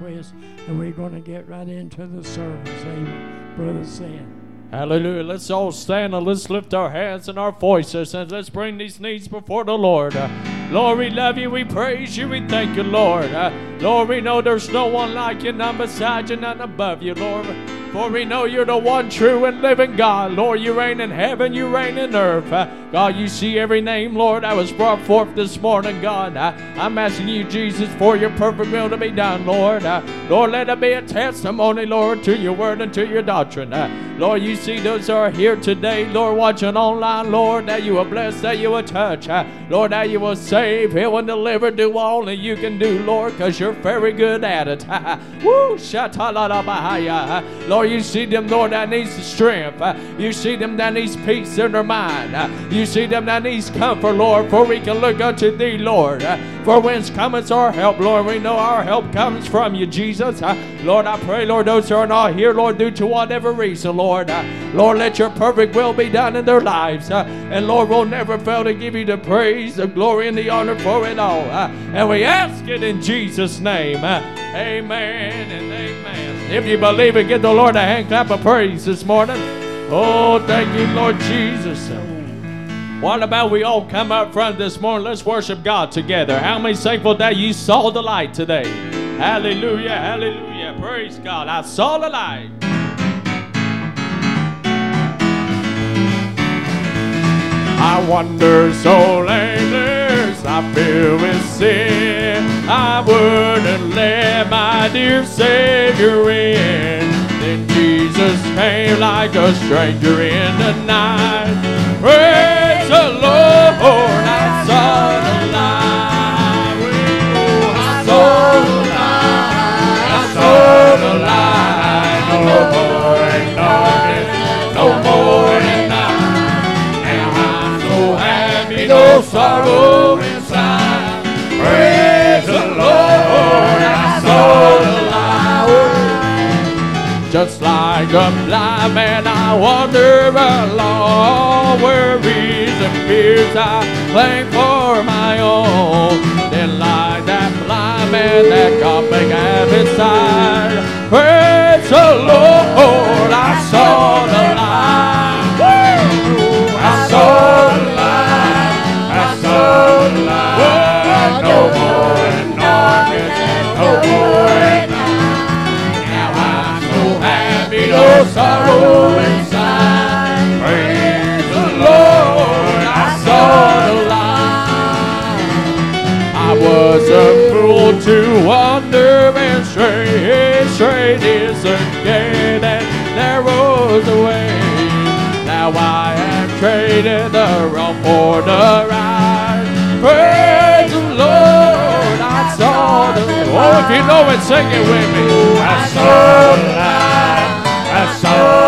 requests, and we're going to get right into the service. Amen. Brother Sam. Hallelujah. Let's all stand and let's lift our hands and our voices and let's bring these needs before the Lord. Uh, Lord, we love you, we praise you, we thank you, Lord. Uh, Lord, we know there's no one like you, none beside you, none above you, Lord. For we know you're the one true and living God. Lord, you reign in heaven, you reign in earth. Uh, God, you see every name, Lord, I was brought forth this morning, God. Uh, I'm asking you, Jesus, for your perfect will to be done, Lord. Uh, Lord, let it be a testimony, Lord, to your word and to your doctrine. Uh, Lord, you see those who are here today, Lord, watching online, Lord, that you will bless, that you will touch. Uh, Lord, that you will save, heal, and deliver, do all that you can do, Lord, because you're very good at it. Woo! Lord, you see them, Lord, that needs the strength. Uh, You see them that needs peace in their mind. Uh, You see them that needs comfort, Lord, for we can look unto thee, Lord. For whence cometh our help, Lord? We know our help comes from you, Jesus. Lord, I pray, Lord, those who are not here, Lord, due to whatever reason, Lord. Lord, let your perfect will be done in their lives. And Lord, we'll never fail to give you the praise, the glory, and the honor for it all. And we ask it in Jesus' name. Amen and amen. If you believe it, give the Lord a hand clap of praise this morning. Oh, thank you, Lord Jesus. What about we all come up front this morning? Let's worship God together. How many thankful that you saw the light today? Hallelujah, hallelujah. Praise God. I saw the light. I wander so aimless, I feel with sin. I wouldn't let my dear Savior in. Then Jesus came like a stranger in the night. Praise the Lord, I saw the light. I wander along, worries and fears I claim for my own. Then like that blind man that God may have inside. Praise the Lord, I saw the light. I saw the light. I saw the light. No more darkness, no more night. Now I'm so happy, no sorrow fool to wander and stray. Straight is the gate and narrows the way. Now I have traded the wrong for the right. Praise the Lord, I saw the Oh, if you know it, sing it with me. I saw the light, I saw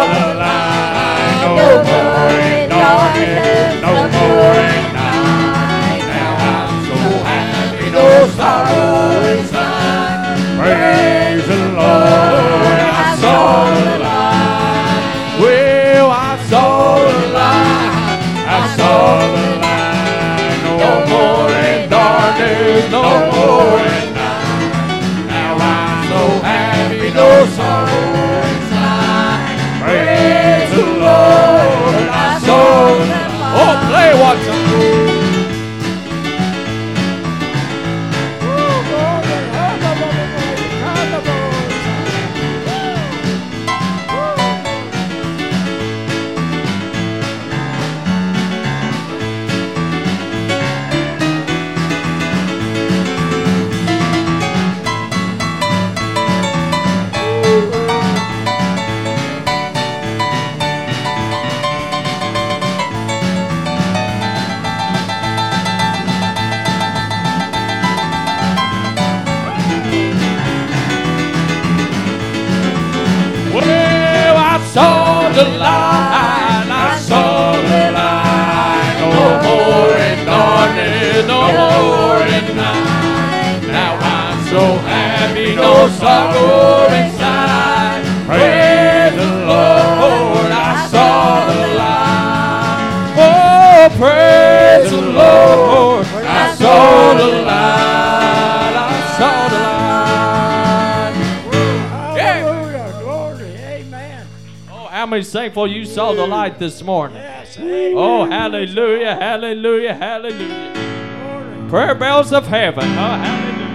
light this morning? Yes. Oh, hallelujah, hallelujah, hallelujah. Glory. Prayer bells of heaven. Oh, hallelujah.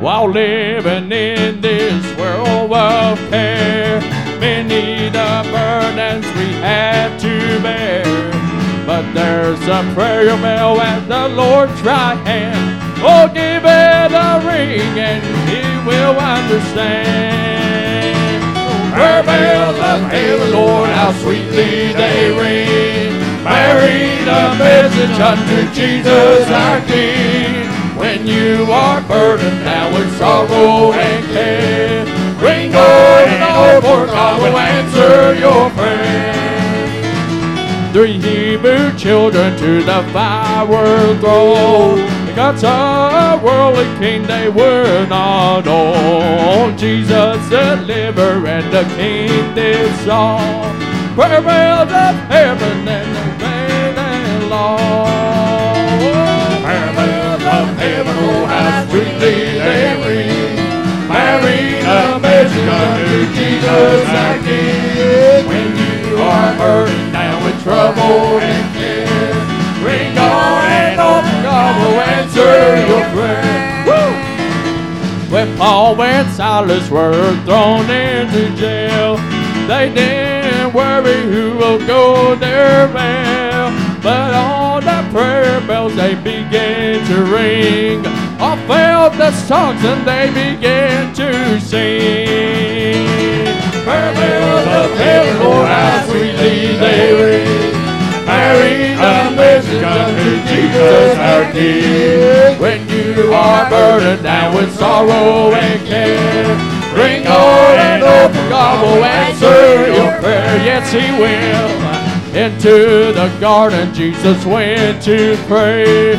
While living in this world of care, many the burdens we have to bear. But there's a prayer bell at the Lord's right hand. Oh, give it a ring and he will understand. Prayer bells of heaven, Lord, how sweetly they ring. Bearing the message unto Jesus our King. When you are burdened down with sorrow and care, bring God and all for God will answer your prayer. Three Hebrew children to the fire were thrown. God's a worldly king they were not all. Jesus deliver and the king did song. Prayer bells of heaven and the faith and law. Of heaven, oh how sweetly they ring. Unto Jesus our King. When you are burdened down with trouble and your! When Paul and Silas were thrown into jail, they didn't worry who will go their bail. But all the prayer bells they began to ring. All felt the songs and they began to sing. Prayer bells of heaven, Lord, how sweetly they ring. Mary, a message unto Jesus our King. When you are burdened down with sorrow and care, bring on and open God will answer your prayer. Yes, He will. Into the garden Jesus went to pray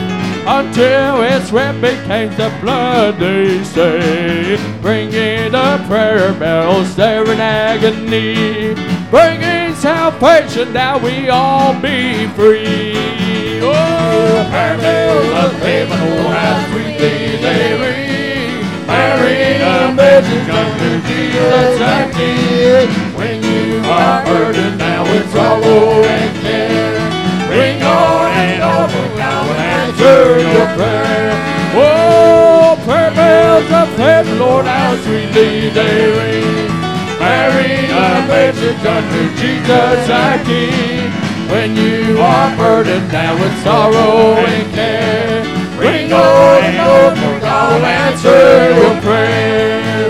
until his sweat became the blood they say. Bringing the prayer bells there in agony, bringing salvation that we all be free. Oh, bells of heaven, oh how sweetly they ring, bearing a message unto Jesus our King. When you are burdened down with sorrow and care, bring on and open God will answer your prayer. Oh, Whoa, prayer bells of heaven, Lord, how sweetly they ring. Bearing a message unto Jesus our King. When you are burdened down with sorrow and care, bring on and open God will answer your prayer.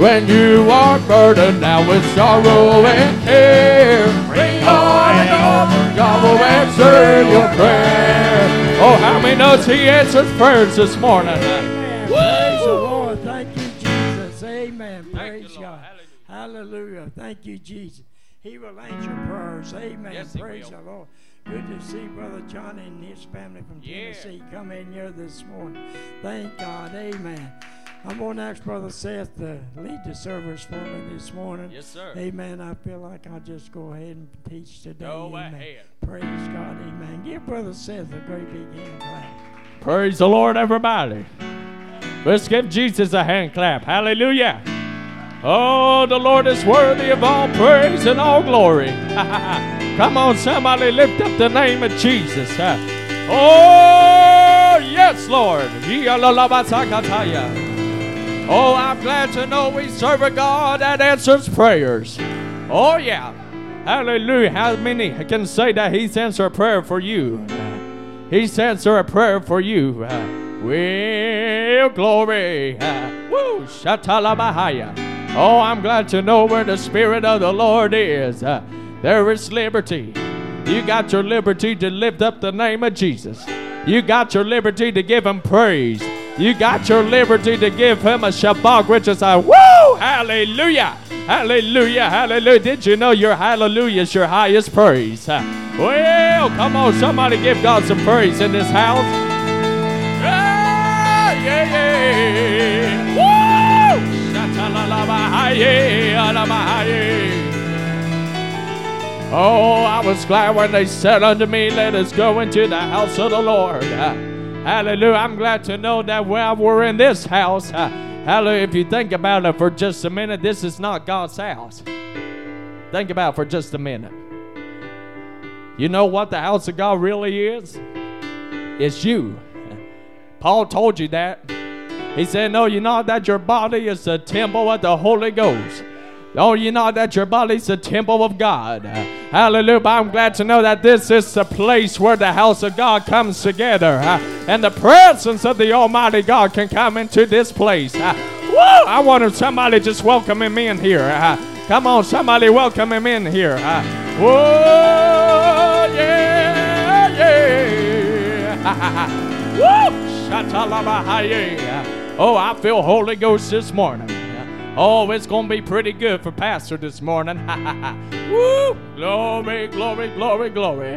When you are burdened down with sorrow and care, bring on and open God will answer your prayer. Oh, how many knows He answers prayers this morning? Thank you, Jesus. He will answer prayers. Amen. Yes, Praise the Lord. Good to see Brother Johnny and his family from Yeah. Tennessee come in here this morning. Thank God. Amen. I'm going to ask Brother Seth to lead the service for me this morning. Yes, sir. Amen. I feel like I'll just go ahead and teach today. Go Amen. ahead. Praise God. Amen. Give Brother Seth a great big hand clap. Praise the Lord, everybody. Let's give Jesus a hand clap. Hallelujah. Oh, the Lord is worthy of all praise and all glory. Come on, somebody, lift up the name of Jesus. Oh, yes, Lord. Oh, I'm glad to know we serve a God that answers prayers. Oh, yeah. Hallelujah. How many can say that He's answered a prayer for you? He's answered a prayer for you. Well, glory. Woo, shatalabahaya. Oh, I'm glad to know where the Spirit of the Lord is. Uh, there is liberty. You got your liberty to lift up the name of Jesus. You got your liberty to give Him praise. You got your liberty to give Him a shabbat, which is a woo, hallelujah. Hallelujah, hallelujah. Did you know your hallelujah is your highest praise? Uh, Well, come on, somebody give God some praise in this house. Yeah, yeah, yeah. Oh, I was glad when they said unto me, Let us go into the house of the Lord. Hallelujah. I'm glad to know that while we're in this house, hallelujah, if you think about it for just a minute, this is not God's house. Think about it for just a minute. You know what the house of God really is? It's you. Paul told you that. He said, No, you know that your body is a temple of the Holy Ghost. Oh, you know that your body's a temple of God. Hallelujah. I'm glad to know that this is the place where the house of God comes together. Uh, and the presence of the Almighty God can come into this place. Uh, woo! I want somebody just welcome him in here. Uh, come on, somebody welcome him in here. Whoa, yeah, yeah. Woo! Oh, I feel Holy Ghost this morning. Oh, it's going to be pretty good for Pastor this morning. Woo! Glory, glory, glory, glory.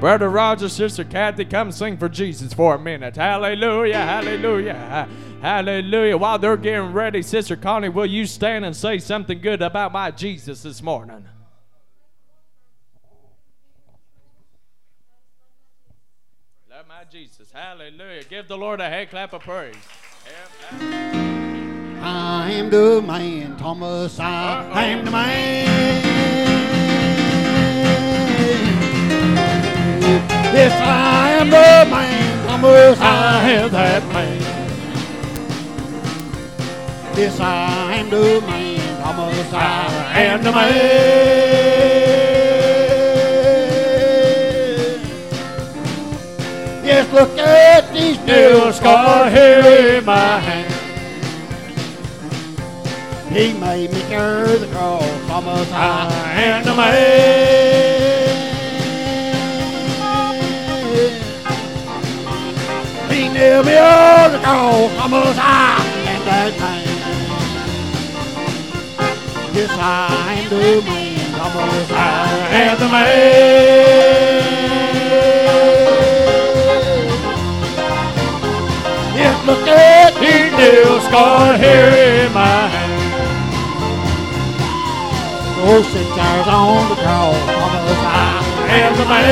Brother Roger, Sister Kathy, come sing for Jesus for a minute. Hallelujah, hallelujah, hallelujah. While they're getting ready, Sister Connie, will you stand and say something good about my Jesus this morning? Love my Jesus. Hallelujah. Give the Lord a hand clap of praise. I am the man, Thomas. I am the man. Yes, I am the man, Thomas. I am that man. Yes, I am the man, Thomas. I am the man. Look at these nail scars here in my hand. He made me carry the cross, Thomas. I am the man. He nailed me on the cross, Thomas. I am that man. Yes, I am the man, Thomas. I am the man. Scar here in my hand. Oh, six hours on the Thomas, I am the man.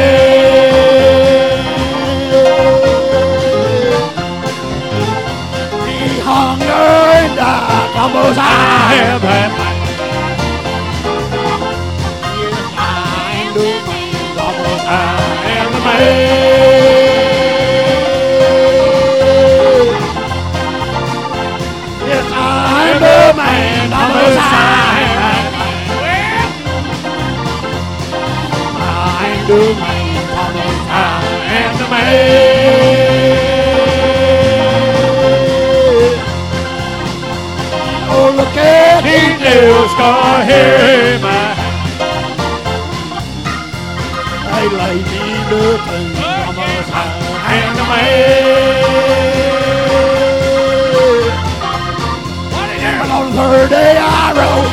He hung there and died, Thomas, I am that man. Yes, I am the man, I am the man. The man, I am the man. Oh, look at these nail scar here in my They lay me in the I am the man. On the third day I rose,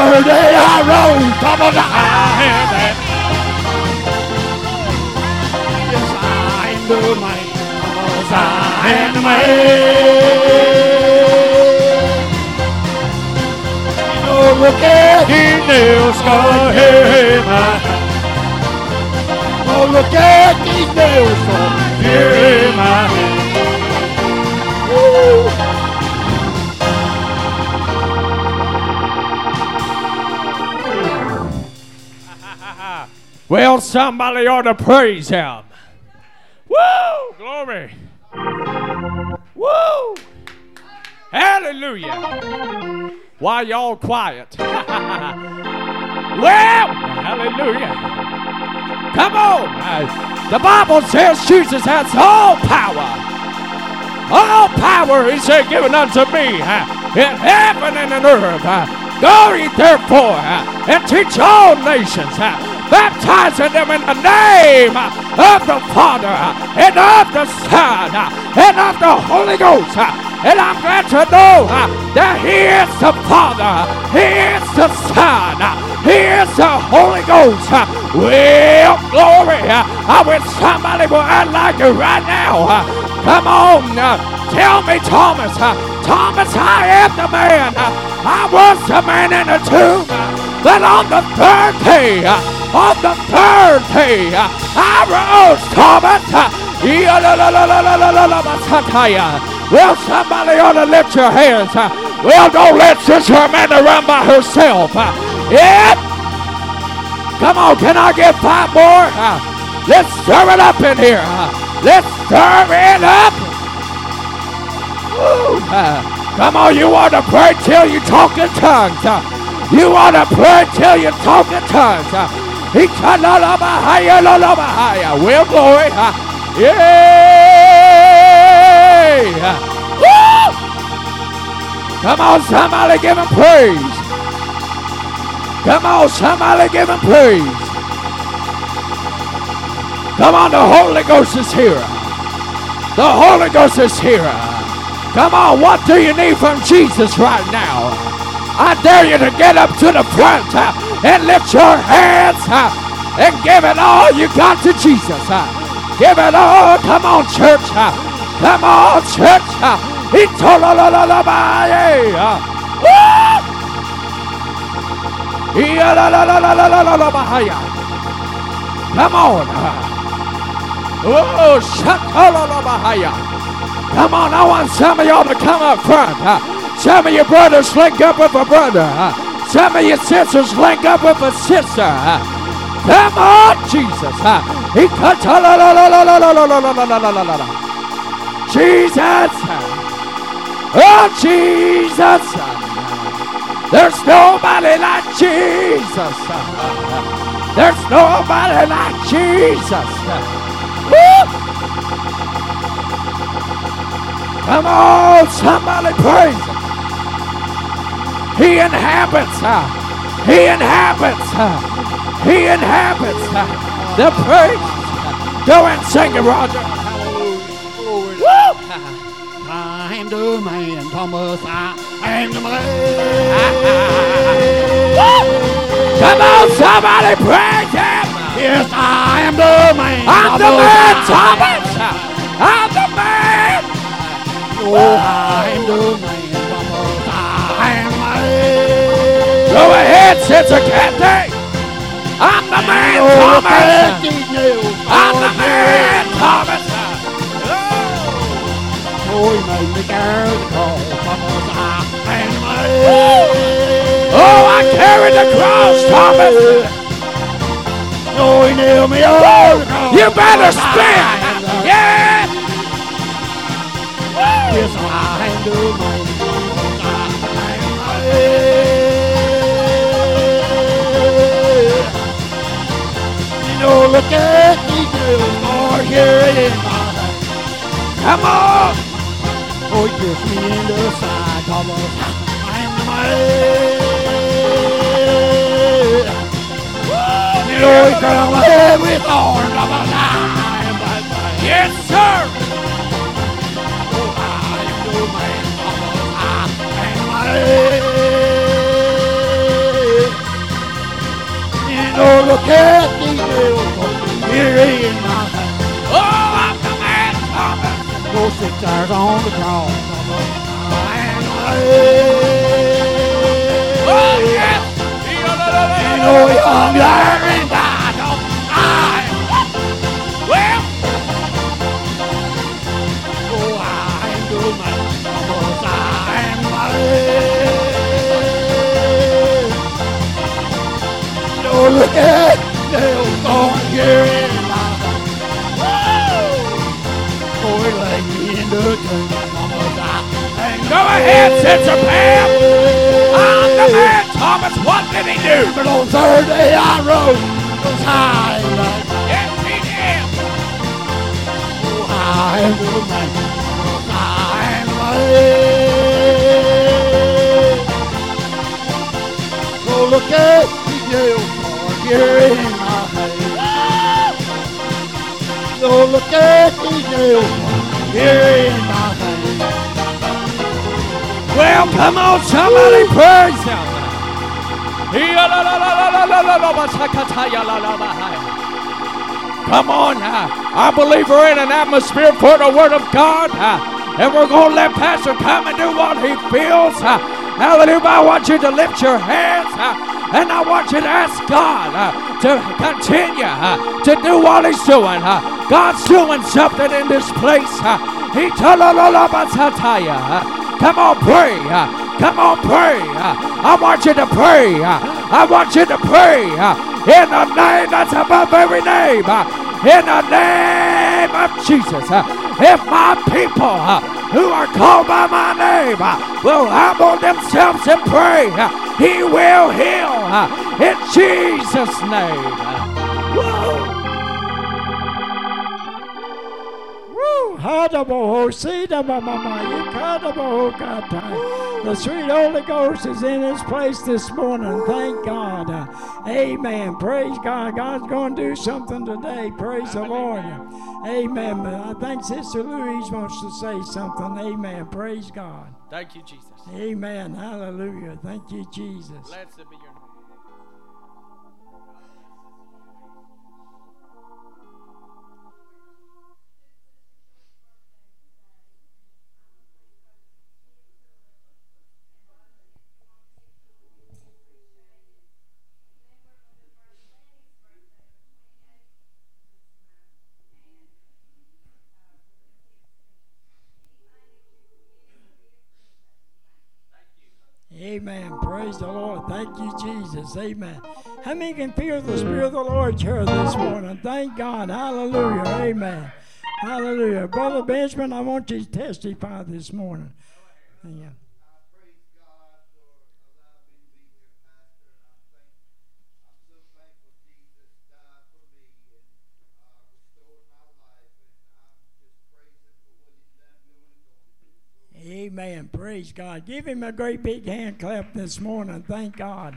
third day I rose, I am that. Yes, I am the I am the man. Oh, look at his nail scar here in my hand. Oh, look at these nail scars here my Well, somebody ought to praise him. Woo! Glory. Woo! Hallelujah. Why y'all quiet? well, hallelujah. Come on. Uh, the Bible says Jesus has all power. All power is uh, given unto me uh, in heaven and in earth. Glory, therefore uh, and teach all nations, uh, baptizing them in the name uh, of the Father and of the Son and of the Holy Ghost. And I'm glad to know that He is the Father, He is the Son, He is the Holy Ghost. Well, glory. I wish somebody would act like it right now. Come on. Uh, tell me, Thomas. Uh, Thomas, I am the man. Uh, I was the man in the tomb. But on the third day, on the third day, I rose, Thomas. Well, somebody ought to lift your hands. Well, don't let Sister Amanda run by herself. Yep. Come on, can I get five more? Let's stir it up in here. Let's stir it up. Come on, you want to pray till you talk in tongues. You want to pray till you talk in tongues. Well, glory. Yay! Woo! Come on, somebody give him praise. Come on, somebody give him praise. Come on, the Holy Ghost is here. The Holy Ghost is here. Come on, what do you need from Jesus right now? I dare you to get up to the front uh, and lift your hands uh, and give it all you got to Jesus. Uh. Give it all. Come on, church. Come on, church. Woo! Come on. Oh, Shakalabahaya. Come on, I want some of y'all to come up front. Uh, some of your brothers link up with a brother. Uh, some of your sisters link up with a sister. Uh, come on, Jesus. He cuts. Jesus. Oh, Jesus. There's nobody like Jesus. There's nobody like Jesus. Woo! Come on, somebody praise him. He inhabits. uh, He inhabits. uh, He inhabits uh, the praise. Go and sing it, Roger. I am the man, Thomas. I am the man. Come on, somebody praise him. Yes, I am the man. I'm the man, Thomas. I'm the man. Oh, I am the man, Thomas. I am the man. Go ahead, Sister Kathy. I'm the man, Oh, Thomas. look these nails. I'm the man, Thomas. Oh, he made me carry the cross, Thomas. I am the man. Oh, I carried the cross, Thomas. Oh, he nailed me on cross. You better Thomas. spin. I am the- Yeah. Yes, I am the man. Thomas. I am the man. You know, look at these nails, Lord, here in my. Come on. Oh, he me in the side, Thomas. I am the man. I am the man, Thomas. I am the man. You know, look at these here in my hand. Oh, I'm the man, Thomas. Go six hours on the cross, Thomas. I am. Oh, yes. You know, he Oh. Oh, am the Go ahead, Sister Pam. I'm the man, Thomas. What did he do? But on Thursday I rose, was high and. Yes, he did. Oh, I am the I At these nails, Lord, here in my hand. look at these nails here in my hand. Well, come on, somebody praise Him. Come on, uh, I believe we're in an atmosphere for the Word of God, uh, and we're going to let Pastor come and do what he feels. Uh, hallelujah. I want you to lift your hands, and I want you to ask God uh, to continue uh, to do what He's doing. Uh, God's doing something in this place. Uh. He uh. Come on, pray. Uh. Come on, pray. I want you to pray. I want you to pray in the name that's above every name. In the name of Jesus. If my people who are called by my name will humble themselves and pray, He will heal in Jesus' name. Whoa. The sweet Holy Ghost is in His place this morning. Thank God. amen. Praise God. God's going to do something today. Praise the Lord. Amen. But I think Sister Louise wants to say something. Amen. Praise God. Thank you, Jesus. Amen. Hallelujah. Thank you, Jesus. Amen. Praise the Lord. Thank you, Jesus. Amen. How many can feel the Spirit of the Lord here this morning? Thank God. Hallelujah. Amen. Hallelujah. Brother Benjamin, I want you to testify this morning. Yeah. Amen. Praise God. Give him a great big hand clap this morning. Thank God.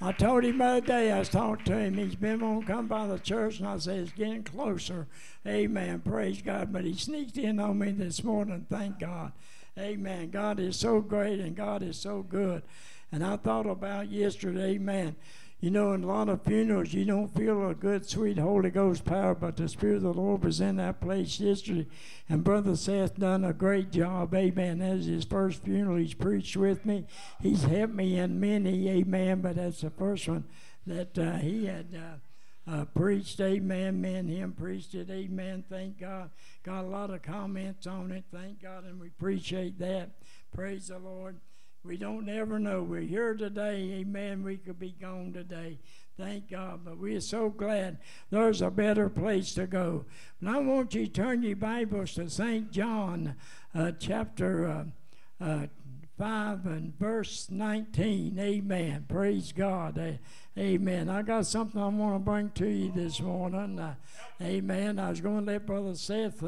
I told him the other day, I was talking to him, he's been on come by the church, and I said, it's getting closer. Amen. Praise God. But he sneaked in on me this morning. Thank God. Amen. God is so great and God is so good. And I thought about yesterday, amen. You know, in a lot of funerals, you don't feel a good, sweet Holy Ghost power, but the Spirit of the Lord was in that place yesterday. And Brother Seth done a great job, amen. As his first funeral, he's preached with me. He's helped me in many, amen, but that's the first one that uh, he had uh, uh, preached, amen. Me and him preached it, amen. Thank God. Got a lot of comments on it, thank God, and we appreciate that. Praise the Lord. We don't ever know. We're here today. Amen. We could be gone today. Thank God. But we're so glad there's a better place to go. And I want you to turn your Bibles to St. John uh, chapter uh, uh, 5 and verse 19. Amen. Praise God. Amen. I got something I want to bring to you this morning. Uh, amen. I was going to let Brother Seth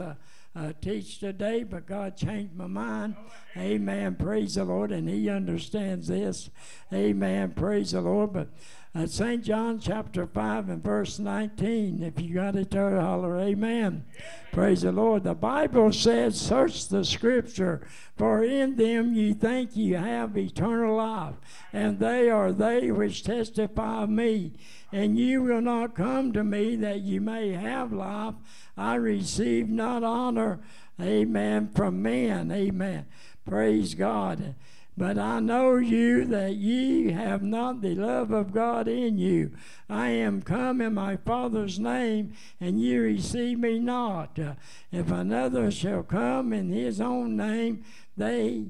uh, teach today, but God changed my mind. Amen. Praise the Lord. And He understands this. Amen. Praise the Lord. But uh, St. John chapter 5 and verse 19, if you got it there, holler, Amen. Praise the Lord. The Bible says, Search the scripture, for in them you think you have eternal life, and they are they which testify of me. And you will not come to me that you may have life. I receive not honor, amen, from men, amen. Praise God. But I know you that ye have not the love of God in you. I am come in my Father's name, and ye receive me not. If another shall come in his own name, they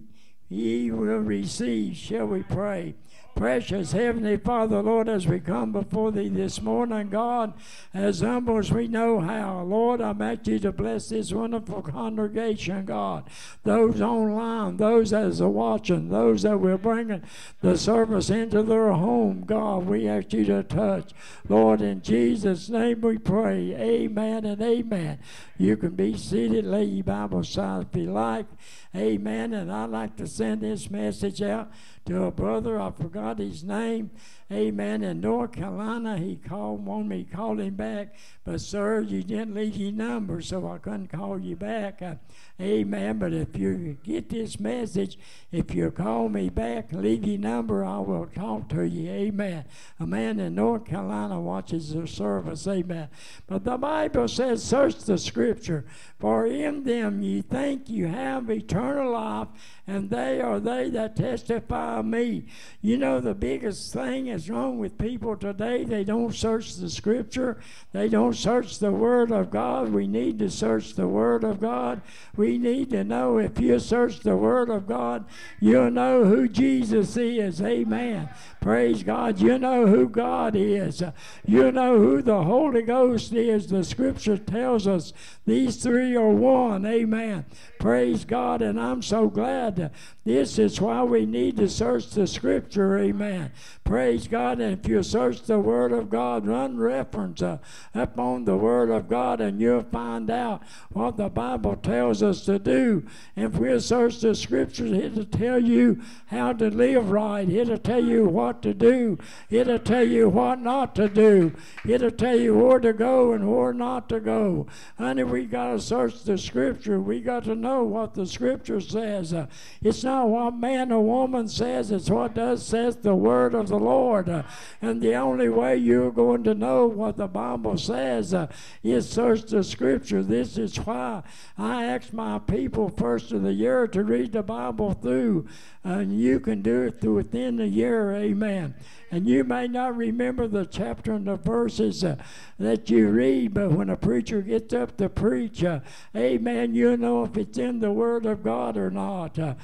ye will receive. Shall we pray? Precious Heavenly Father, Lord, as we come before Thee this morning, God, as humble as we know how, Lord, I'm at You to bless this wonderful congregation, God. Those online, those that are watching, those that will bringing the service into their home, God, we ask You to touch. Lord, in Jesus' name we pray. Amen and amen. You can be seated, lay your Bible side if you like. Amen. And I'd like to send this message out to a brother. I forgot his name. Amen. In North Carolina, he called, wanted me to call him back. But, sir, you didn't leave your number, so I couldn't call you back. Uh, amen. But if you get this message, if you call me back, leave your number, I will talk to you. Amen. A man in North Carolina watches the service. Amen. But the Bible says, search the scripture, for in them ye think you have eternal life, and they are they that testify of me. You know, the biggest thing is wrong with people today. They don't search the scripture, they don't search the Word of God. We need to search the Word of God. We need to know if you search the Word of God, you'll know who Jesus is. Amen. Praise God. You know who God is. You know who the Holy Ghost is. The scripture tells us these three are one. Amen. Praise God. And I'm so glad. This is why we need to search the scripture. Amen. Praise God. And if you search the Word of God, run reference uh, upon the Word of God, and you'll find out what the Bible tells us to do. If we search the scriptures, it'll tell you how to live right, it'll tell you what to do, it'll tell you what not to do, it'll tell you where to go and where not to go. Honey, we got to search the scripture. We got to know what the scripture says. Uh, it's not what man or woman says, it's what does says the Word of the Lord. Uh, and the only way you're going to know what the Bible says uh, is search the Scripture. This is why I ask my people first of the year to read the Bible through, and you can do it through within the year. Amen. And you may not remember the chapter and the verses uh, that you read, but when a preacher gets up to preach, uh, amen, you know if it's in the Word of God or not. Uh,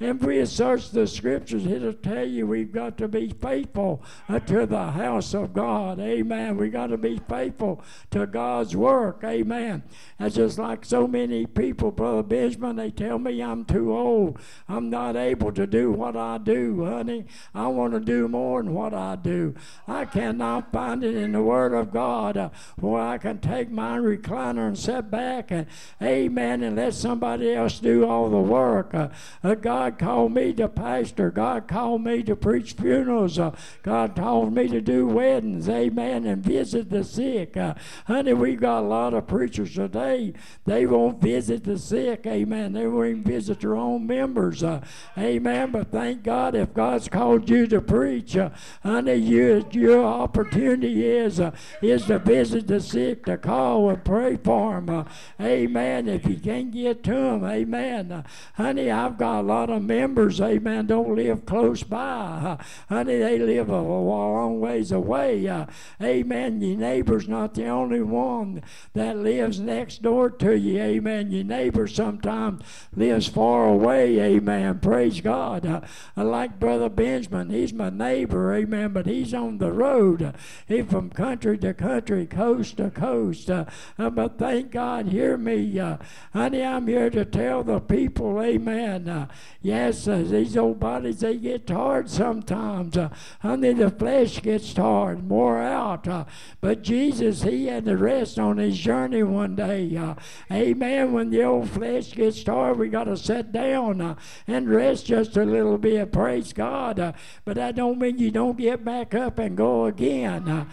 and we search the scriptures, it'll tell you we've got to be faithful to the house of God. Amen. We've got to be faithful to God's work. Amen. That's just like so many people, Brother Benjamin, they tell me I'm too old. I'm not able to do what I do, honey. I want to do more than what I do. I cannot find it in the Word of God uh, where I can take my recliner and sit back and, amen, and let somebody else do all the work. Uh, uh, God called me to pastor. God called me to preach funerals. Uh, God told me to do weddings, amen, and visit the sick. Uh, honey, we got a lot of preachers today. They won't visit the sick, amen. They won't even visit their own members, uh, amen. But thank God if God's called you to preach, uh, honey, you, your opportunity is uh, is to visit the sick, to call and pray for them, amen. If you can't get to them, amen. honey, I've got a lot of members, amen, don't live close by. honey, they live a, a long ways away. amen. Your neighbor's not the only one that lives next door to you. Amen. Your neighbor sometimes lives far away. Amen. Praise God. Uh, like Brother Benjamin. He's my neighbor. Amen. But he's on the road. Uh, he's from country to country, coast to coast. Uh, uh but thank God, hear me. Uh, honey, I'm here to tell the people, amen. Uh, yes, these old bodies, they get tired sometimes. honey, the flesh gets tired, more out. but Jesus, he had to rest on his journey one day. Uh, amen. When the old flesh gets tired, we got to sit down uh, and rest just a little bit. Praise God. Uh, but that don't mean you don't get back up and go again. Uh,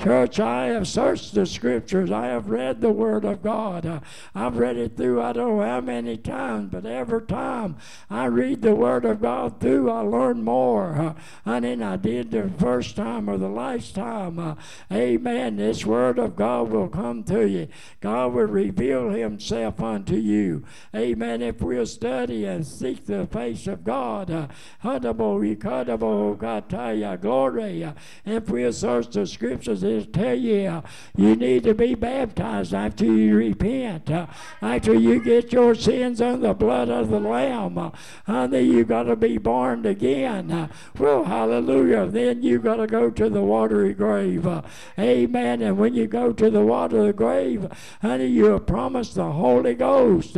Church, I have searched the scriptures. I have read the Word of God. Uh, I've read it through I don't know how many times, but every time I read the Word of God through, I learn more uh, than I did the first time or the last time. Uh, amen. This Word of God will come to you. God will reveal Himself unto you. Amen. If we'll study and seek the face of God, glory. If we'll search the scriptures, it'll tell you you need to be baptized after you repent, after you get your sins under the blood of the Lamb. Honey, you got to be born again. Well, hallelujah. Then you got to go to the watery grave. Amen. And when you go to the water of the grave, honey, you are promised the Holy Ghost.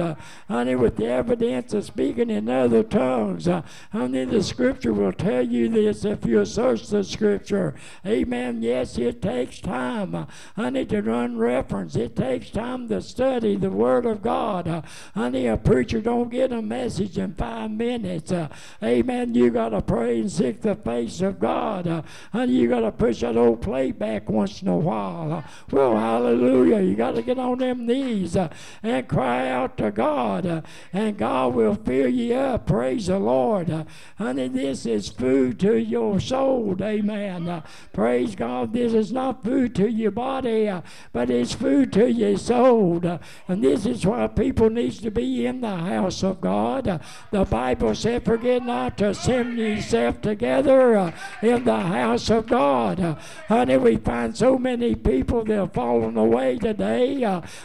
Honey, with the evidence of speaking in other tongues. Uh, honey, the scripture will tell you this if you search the scripture. Amen. Yes, it takes time, uh, honey, to run reference. It takes time to study the Word of God. Uh, honey, a preacher don't get a message message in five minutes. Uh, amen. You got to pray and seek the face of God. Uh, honey, you got to push that old plate back once in a while. Uh, well, hallelujah. You got to get on them knees uh, and cry out to God, uh, and God will fill you up. Praise the Lord. Uh, honey, this is food to your soul. Amen. Uh, praise God. This is not food to your body, uh, but it's food to your soul. Uh, and this is why people needs to be in the house of God. Uh, the Bible said, forget not to assemble yourself together uh, in the house of God. Honey, we find so many people that are falling away today.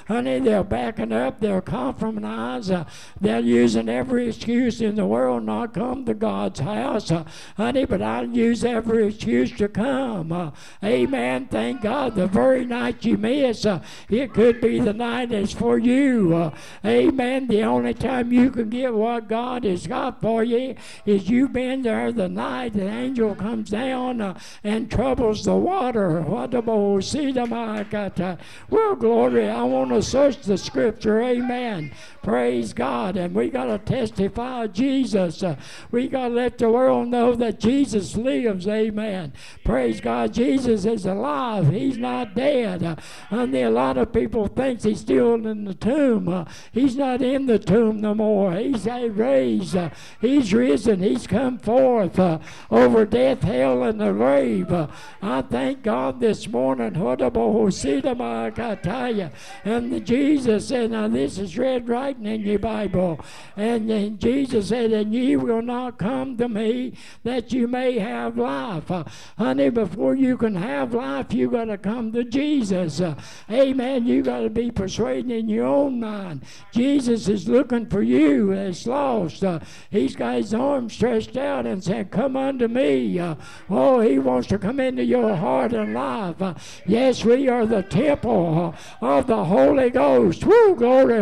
Honey, they're backing up, they're compromised, they're using every excuse in the world not come to God's house. Uh, honey, but I'll use every excuse to come. Uh, amen. Thank God. The very night you miss, uh, it could be the night that's for you. Uh, amen. The only time you can get what God has got for you is you've been there the night the angel comes down uh, and troubles the water. What the Well, glory. I want to search the scripture. Amen. Praise God. And we got to testify Jesus. Uh, we got to let the world know that Jesus lives. Amen. Praise God. Jesus is alive. He's not dead. Uh, and a lot of people think he's still in the tomb. Uh, he's not in the tomb no more. He's raised. He's risen. He's come forth over death, hell, and the grave. I thank God this morning. And Jesus now this is right writing in your Bible. And then Jesus said, And ye will not come to me that you may have life. Uh, honey, before you can have life, you got to come to Jesus. Uh, amen. You got to be persuaded in your own mind. Jesus is looking for you that's lost. Uh, he's got his arms stretched out and said, Come unto me. Uh, oh, he wants to come into your heart and life. Uh, yes, we are the temple of the Holy Ghost. Woo, glory.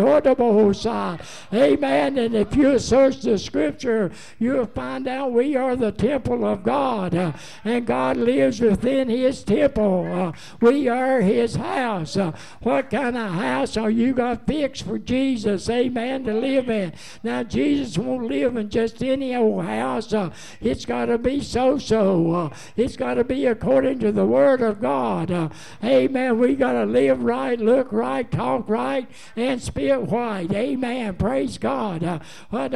Amen. And if you search the scripture, you'll find out we are the temple of God. Uh, and God lives within his temple. Uh, we are his house. Uh, what kind of house are you got fixed for Jesus? Amen. To live in. Now, Jesus won't live in just any old house. Uh, it's got to be so so. Uh, it's got to be according to the Word of God. Uh, amen. We got to live right, look right, talk right, and speak white. Amen. Praise God. Uh,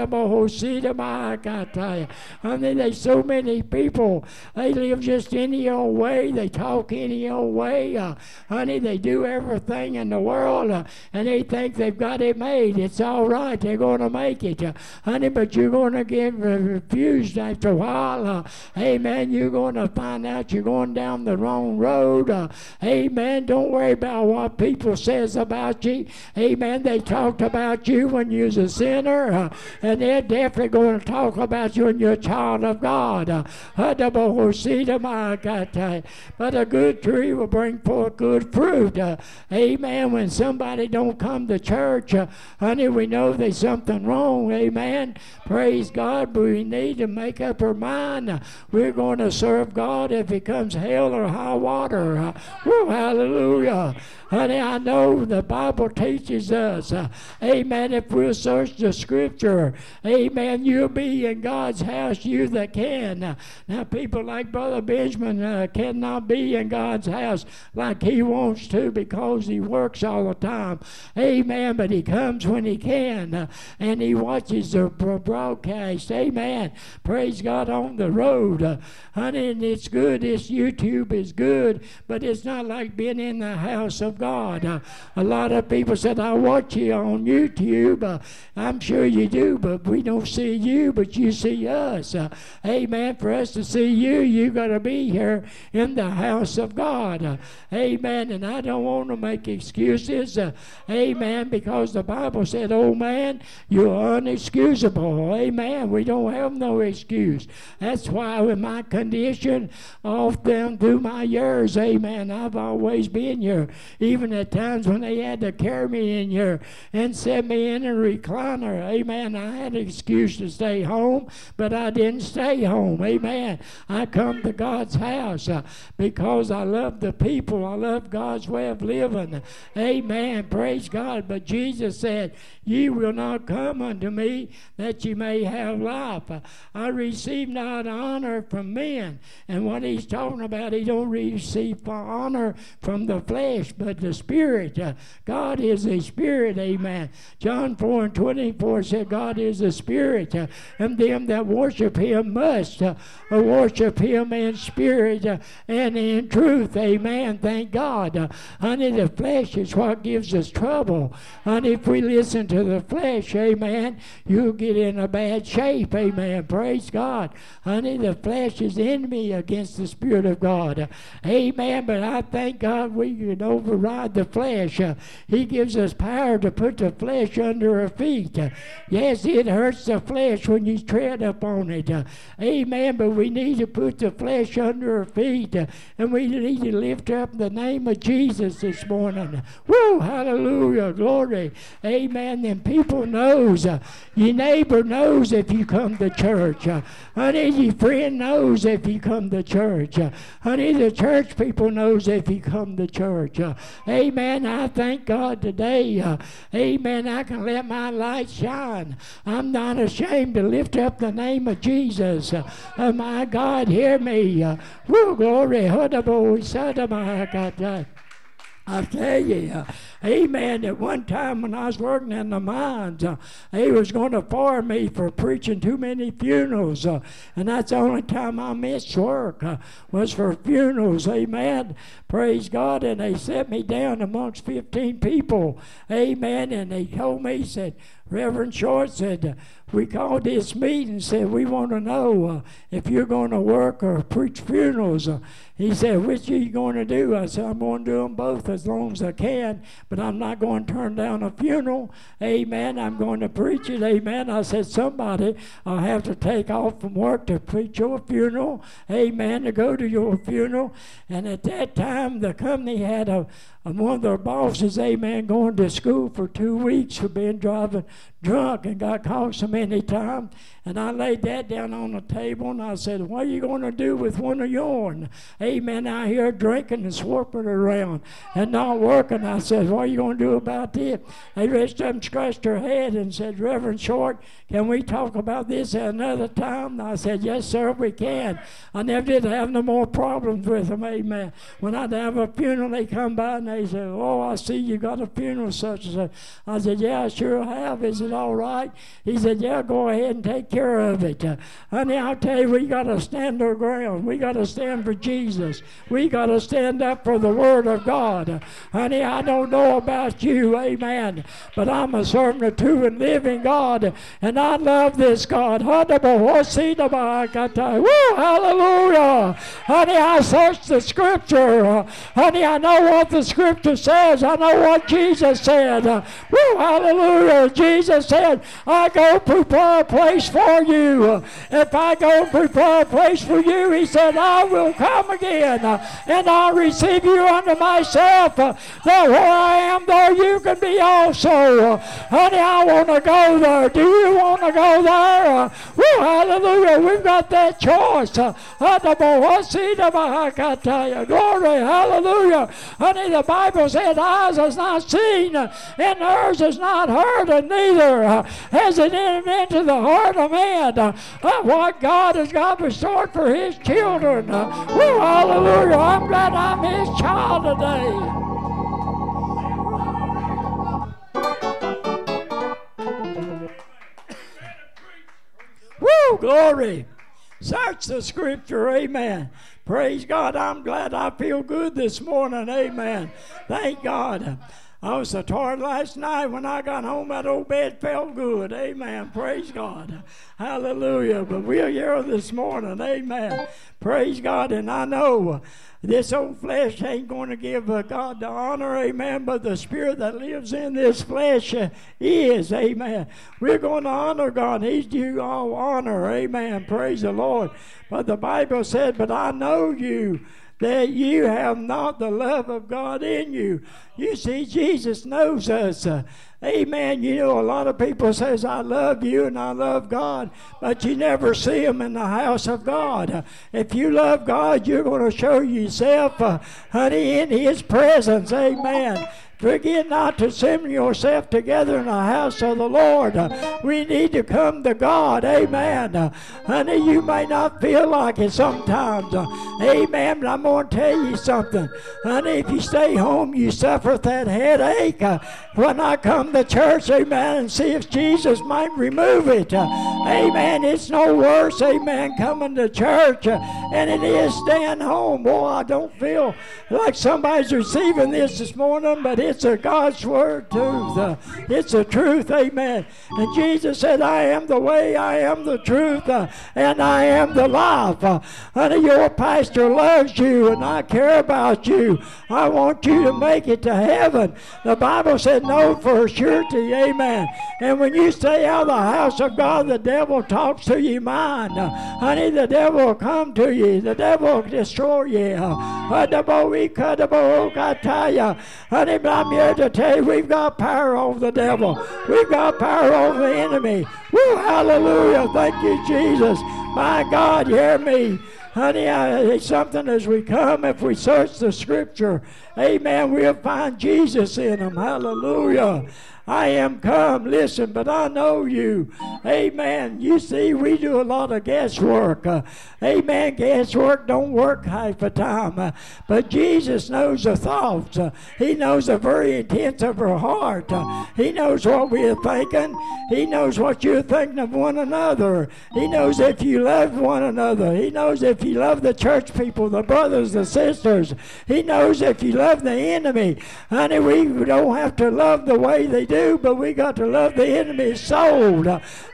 and then there's so many people. They live just any old way. They talk any old way. Uh, honey, they do everything in the world, uh, and they think they've got it made. It's all right. They're going to make it, uh, honey. But you're going to get refused after a while. Uh, man, You're going to find out you're going down the wrong road. Uh, man, Don't worry about what people says about you. Hey, man, They talked about you when you was a sinner, uh, and they're definitely going to talk about you and you're child of God. Uh, but a good tree will bring forth good fruit. Uh, amen. When somebody don't come to church, uh, honey, we know there's something wrong. Amen. Praise God. But we need to make up our mind. Uh, we're going to serve God if it comes hell or high water. Uh, woo, hallelujah. Honey, I know the Bible teaches us, uh, amen, if we'll search the scripture, amen, you'll be in God's house, you that can. Now, people like Brother Benjamin uh, cannot be in God's house like he wants to because he works all the time. Amen, but he comes when he can uh, and he watches the broadcast. Amen. Praise God on the road. Honey, and it's good. This YouTube is good, but it's not like being in the house of God. Uh, a lot of people said, I watch you on YouTube. Uh, I'm sure you do, but we don't see you, but you see us. Uh, amen. For us to see you, you got to be here in the house of God. Uh, amen. And I don't want to make excuses. Uh, amen. Because the Bible said, oh man, you're unexcusable. Amen. We don't have no excuse. That's why with my condition, down through my years, amen, I've always been here at times when they had to carry me in here and set me in a recliner. Amen. I had an excuse to stay home, but I didn't stay home. Amen. I come to God's house uh, because I love the people. I love God's way of living. Amen. Praise God. But Jesus said, Ye will not come unto me that ye may have life. I receive not honor from men. And what he's talking about, he don't receive honor from the flesh, but the spirit. God is a spirit, amen. John 4 and 24 said, God is a spirit, and them that worship him must uh, worship him in spirit and in truth, amen. Thank God. Honey, the flesh is what gives us trouble. And if we listen to the flesh, amen, you'll get in a bad shape, amen. Praise God. Honey, the flesh is enemy against the Spirit of God. Amen. But I thank God we can override the flesh. He gives us power to put the flesh under our feet. Yes, it hurts the flesh when you tread upon it. Amen. But we need to put the flesh under our feet. and we need to lift up the name of Jesus this morning. Woo! Hallelujah. Glory. Amen. Then people knows. your neighbor knows if you come to church. honey, your friend knows if you come to church. honey, the church people knows if you come to church. Uh, amen. I thank God today. Uh, amen. I can let my light shine. I'm not ashamed to lift up the name of Jesus. Uh, my God, hear me. Uh, woo, glory. I tell you, amen, at one time when I was working in the mines, uh, he was going to fire me for preaching too many funerals. Uh, and that's the only time I missed work uh, was for funerals, amen. Praise God. And they set me down amongst 15 people, amen. And they told me, said, Reverend Short said, we called this meeting and said, we want to know uh, if you're going to work or preach funerals. Uh, he said, which are you going to do? I said, I'm going to do them both as long as I can, but I'm not going to turn down a funeral. Amen. I'm going to preach it. Amen. I said, somebody I'll have to take off from work to preach your funeral. Amen. To go to your funeral. And at that time, the company had a, and one of their bosses, amen, going to school for two weeks for being driving drunk and got caught so many times. And I laid that down on the table and I said, What are you going to do with one of yours? Amen. I hear drinking and swarping around and not working. I said, What are you going to do about this? They reached up and scratched her head and said, Reverend Short, can we talk about this at another time? And I said, Yes, sir, we can. I never did have no more problems with them. Amen. When I'd have a funeral, they come by and they said, Oh, I see you got a funeral such and such. I said, Yeah, I sure have. Is it all right? He said, Yeah, go ahead and take care of it. Uh, honey, I'll tell you, we got to stand our ground. We got to stand for Jesus. We got to stand up for the Word of God. Uh, honey, I don't know about you, amen, but I'm a servant of true and living God, and I love this God. Woo, hallelujah. Honey, I searched the Scripture. Uh, honey, I know what the Scripture says. I know what Jesus said. Woo, hallelujah. Jesus said, I go prepare a place for you. If I go prepare a place for you, he said, I will come again and I'll receive you unto myself. That where I am, there you can be also. Honey, I want to go there. Do you want to go there? Woo, hallelujah. We've got that choice. Glory, hallelujah. Honey, the Bible said, eyes has not seen and ears has not heard, and neither has it entered into the heart of man uh, uh, what God has got restored for His children. Uh, woo, hallelujah. I'm glad I'm His child today. Woo, glory. Search the scripture, amen. Praise God. I'm glad I feel good this morning, amen. Thank God. I was so tired last night when I got home. That old bed felt good. Amen. Praise God. Hallelujah. But we're here this morning. Amen. Praise God. And I know this old flesh ain't going to give uh, God the honor. Amen. But the spirit that lives in this flesh uh, is. Amen. We're going to honor God. He's due all honor. Amen. Praise the Lord. But the Bible said, But I know you that you have not the love of God in you. You see, Jesus knows us. Uh, amen. You know, a lot of people says, I love you and I love God, but you never see them in the house of God. Uh, if you love God, you're going to show yourself, uh, honey, in His presence. Amen. Forget not to assemble yourself together in the house of the Lord. We need to come to God. Amen. Honey, you may not feel like it sometimes. Amen. But I'm going to tell you something. Honey, if you stay home, you suffer that headache. When I come to church, amen, and see if Jesus might remove it. Amen. It's no worse, amen, coming to church and it is staying home. Boy, I don't feel like somebody's receiving this this morning, but it's a God's word too. it's the truth, amen. And Jesus said, I am the way, I am the truth, and I am the life. Honey, your pastor loves you, and I care about you. I want you to make it to heaven. The Bible no for surety, amen. And when you stay out of the house of God, the devil talks to your mind. Uh, honey, the devil will come to you. The devil will destroy you. Honey, but I'm here to tell you we've got power over the devil. We've got power over the enemy. Woo, hallelujah. Thank you, Jesus. My God, hear me. Honey, it's something as we come, if we search the scripture, amen, we'll find Jesus in them. Hallelujah. I am come. Listen, but I know you. Amen. You see, we do a lot of guesswork. Uh, amen. Guesswork don't work half the time. Uh, but Jesus knows the thoughts. Uh, he knows the very intents of our heart. Uh, he knows what we're thinking. He knows what you're thinking of one another. He knows if you love one another. He knows if you love the church people, the brothers, the sisters. He knows if you love the enemy. Honey, we don't have to love the way they do, but we got to love the enemy's soul.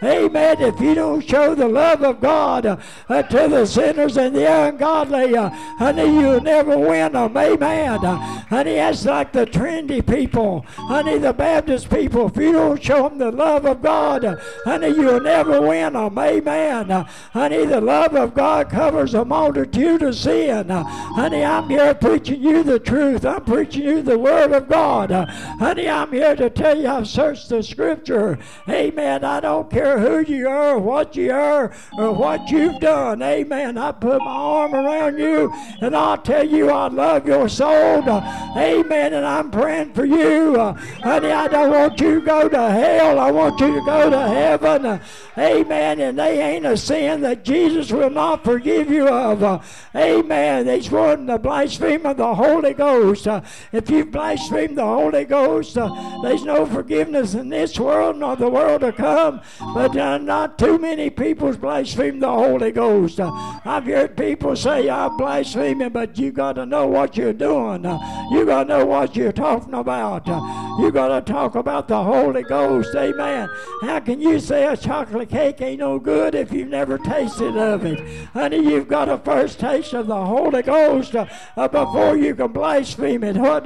Amen. If you don't show the love of God uh, to the sinners and the ungodly, uh, honey, you'll never win them. Amen. Honey, that's like the Trinity people. Honey, the Baptist people. If you don't show them the love of God, honey, you'll never win them. Amen. Honey, the love of God covers a multitude of sin. Honey, I'm here preaching you the truth. I'm preaching you the word of God. honey, I'm here to tell you I've searched the scripture. Amen. I don't care who you are, what you are, or what you've done. Amen. I put my arm around you and I'll tell you I love your soul. Amen. And I'm praying for you. Honey, I don't want you to go to hell. I want you to go to heaven. Amen. And they ain't a sin that Jesus will not forgive you of. Amen. He's one the blaspheme of the Holy Ghost. If you blaspheme the Holy Ghost, there's no forgiveness in this world nor the world to come. But uh, not too many people blaspheme the Holy Ghost. Uh, I've heard people say, I'm blaspheming, but you got to know what you're doing. Uh, you got to know what you're talking about. Uh, you got to talk about the Holy Ghost. Amen. How can you say a chocolate cake ain't no good if you've never tasted of it? Honey, you've got a first taste of the Holy Ghost uh, uh, before you can blaspheme it. God.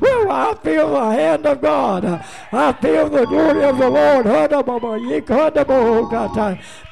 Well, I feel the hand of God. I feel the glory of the Lord.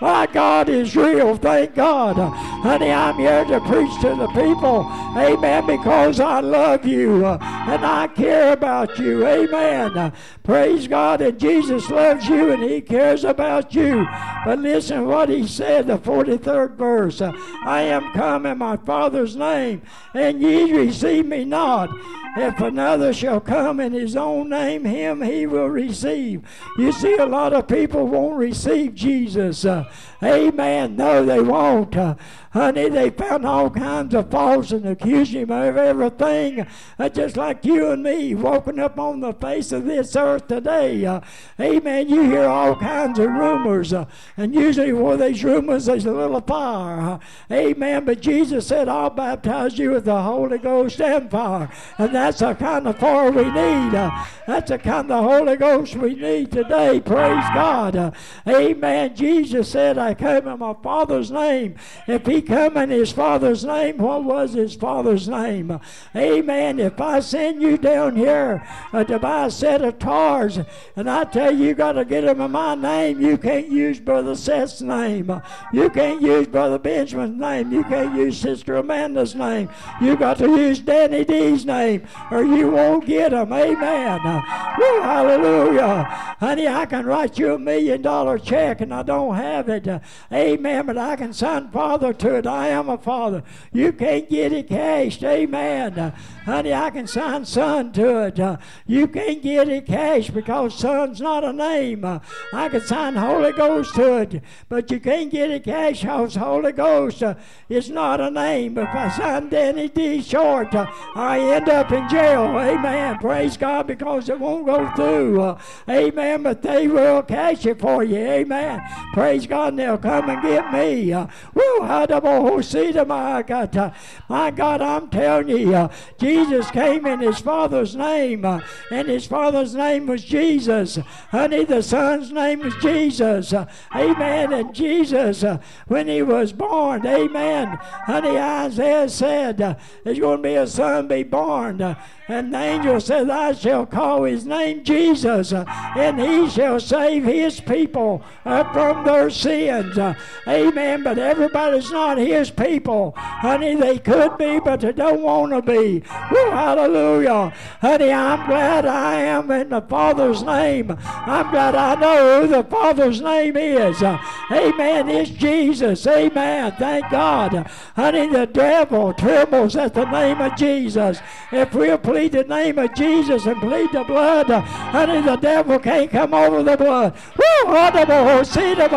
My God is real. Thank God. Honey, I'm here to preach to the people. Amen. Because I love you and I care about you. Amen. Praise God. And Jesus loves you and he cares about you. But listen what he said, the 43rd verse. I am come in my Father's name, and ye receive me not. If another shall come in his own name, him he will receive. You see, a lot of people won't receive Jesus. Uh, amen. No, they won't. Uh, Honey, they found all kinds of faults and accused him of everything, uh, just like you and me walking up on the face of this earth today. Uh, amen. You hear all kinds of rumors, uh, and usually for these rumors, there's a little fire. Uh, amen. But Jesus said, I'll baptize you with the Holy Ghost and fire. And that's the kind of fire we need. Uh, that's the kind of Holy Ghost we need today. Praise God. Uh, amen. Jesus said, I came in my Father's name. If he come in his father's name. What was his father's name? Amen. If I send you down here uh, to buy a set of tars and I tell you you got to get them in my name, you can't use Brother Seth's name. You can't use Brother Benjamin's name. You can't use Sister Amanda's name. You got to use Dannie D's name or you won't get them. Amen. Woo, hallelujah. Honey, I can write you a million dollar check and I don't have it. Amen. But I can sign Father father to I am a father. You can't get it cashed. Amen. Uh, honey, I can sign son to it. Uh, you can't get it cashed because son's not a name. Uh, I can sign Holy Ghost to it, but you can't get it cashed because Holy Ghost uh, is not a name. If I sign Dannie D. Short, uh, I end up in jail. Amen. Praise God because it won't go through. Uh, amen. But they will cash it for you. Amen. Praise God. And they'll come and get me. Uh, woo, my God. Uh, my God, I'm telling you, uh, Jesus came in his Father's name, uh, and his Father's name was Jesus. Honey, the Son's name was Jesus. Uh, amen. And Jesus, uh, when he was born, amen. Honey, Isaiah said, uh, there's going to be a son be born. And the angel said, I shall call his name Jesus, and he shall save his people uh, from their sins. Amen. But everybody's not his people. Honey, they could be, but they don't want to be. Hallelujah. Honey, I'm glad I am in the Father's name. I'm glad I know who the Father's name is. Amen. It's Jesus. Amen. Thank God. Honey, the devil trembles at the name of Jesus. If we'll please plead the name of Jesus and plead the blood, honey, the devil can't come over the blood. Woo! See the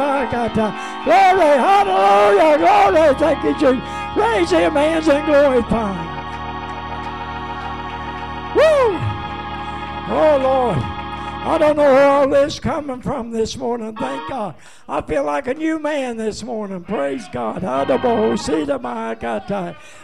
Glory, hallelujah, glory. Thank you, Jesus. Raise him hands and glorify. Woo! Oh, Lord. I don't know where all this coming from this morning. Thank God. I feel like a new man this morning. Praise God.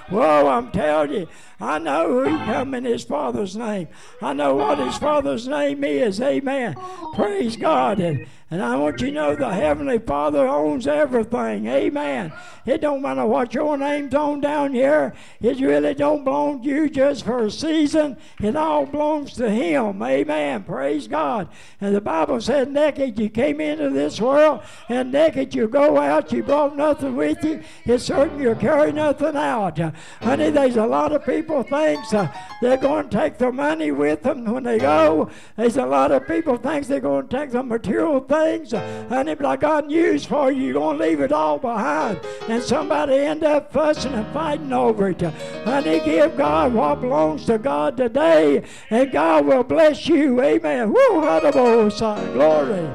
Whoa, I'm telling you, I know who come in his father's name. I know what his father's name is. Amen. Praise God. And, and I want you to know the Heavenly Father owns everything. Amen. It don't matter what your name's on down here. It really don't belong to you just for a season. It all belongs to Him. Amen. Praise God. And the Bible said, naked you came into this world, and naked you go out. You brought nothing with you. It's certain you carry nothing out. Honey, there's a lot of people thinks uh, they're going to take their money with them when they go. There's a lot of people thinks they're going to take the material things things, honey, but I got news for you. You're going to leave it all behind. And somebody end up fussing and fighting over it. Honey, give God what belongs to God today, and God will bless you. Amen. Woo, glory.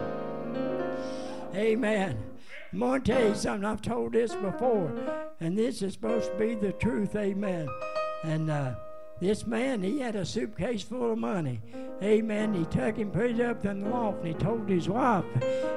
Amen. I'm going to tell you something. I've told this before, and this is supposed to be the truth. Amen. And uh, this man, he had a suitcase full of money. Amen. He took him, put it up in the loft, and he told his wife,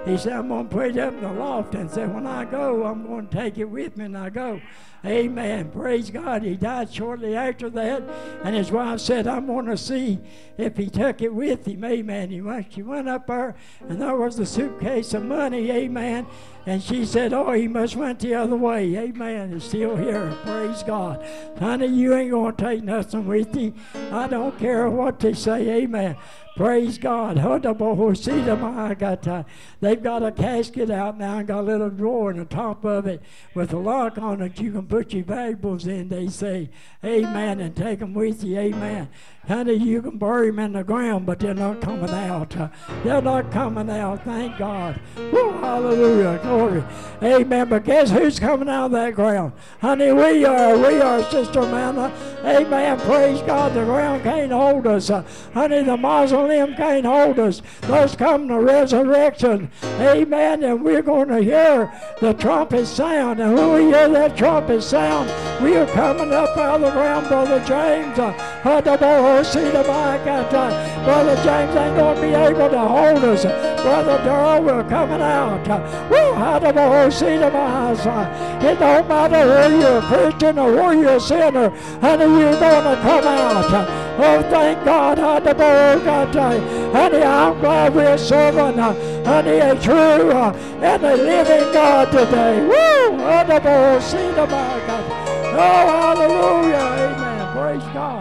he said, I'm going to put it up in the loft, and said, when I go, I'm going to take it with me, and I go. Amen. Praise God. He died shortly after that. And his wife said, I'm going to see if he took it with him. Amen. He went, she went up there, and there was a suitcase of money. Amen. And she said, Oh, he must went the other way. Amen. He's still here. Praise God. Honey, you ain't going to take nothing with you. I don't care what they say. Amen. Praise God. They've got a casket out now and got a little drawer in the top of it with a lock on it. You can put your valuables in, they say. Amen. And take them with you. Amen. Honey, you can bury them in the ground, but they're not coming out. they're not coming out. Thank God. Woo, hallelujah. Glory. Amen. But guess who's coming out of that ground? Honey, we are. We are, Sister Amanda. Amen. Praise God. The ground can't hold us. Honey, the mausoleum can't hold us. There's coming the resurrection. Amen. And we're going to hear the trumpet sound. And when we hear that trumpet sound, we are coming up out of the ground, Brother James. Uh, Brother James ain't going to be able to hold us. Brother Darrell, we're coming out. Woo, It don't matter whether you're Christian or whether you're sinner. Honey, you're going to come out. Oh, thank God. Honey, I'm glad we're serving, honey, a true uh, and a living God today. Woo! The God. Oh, hallelujah. Amen. Praise God.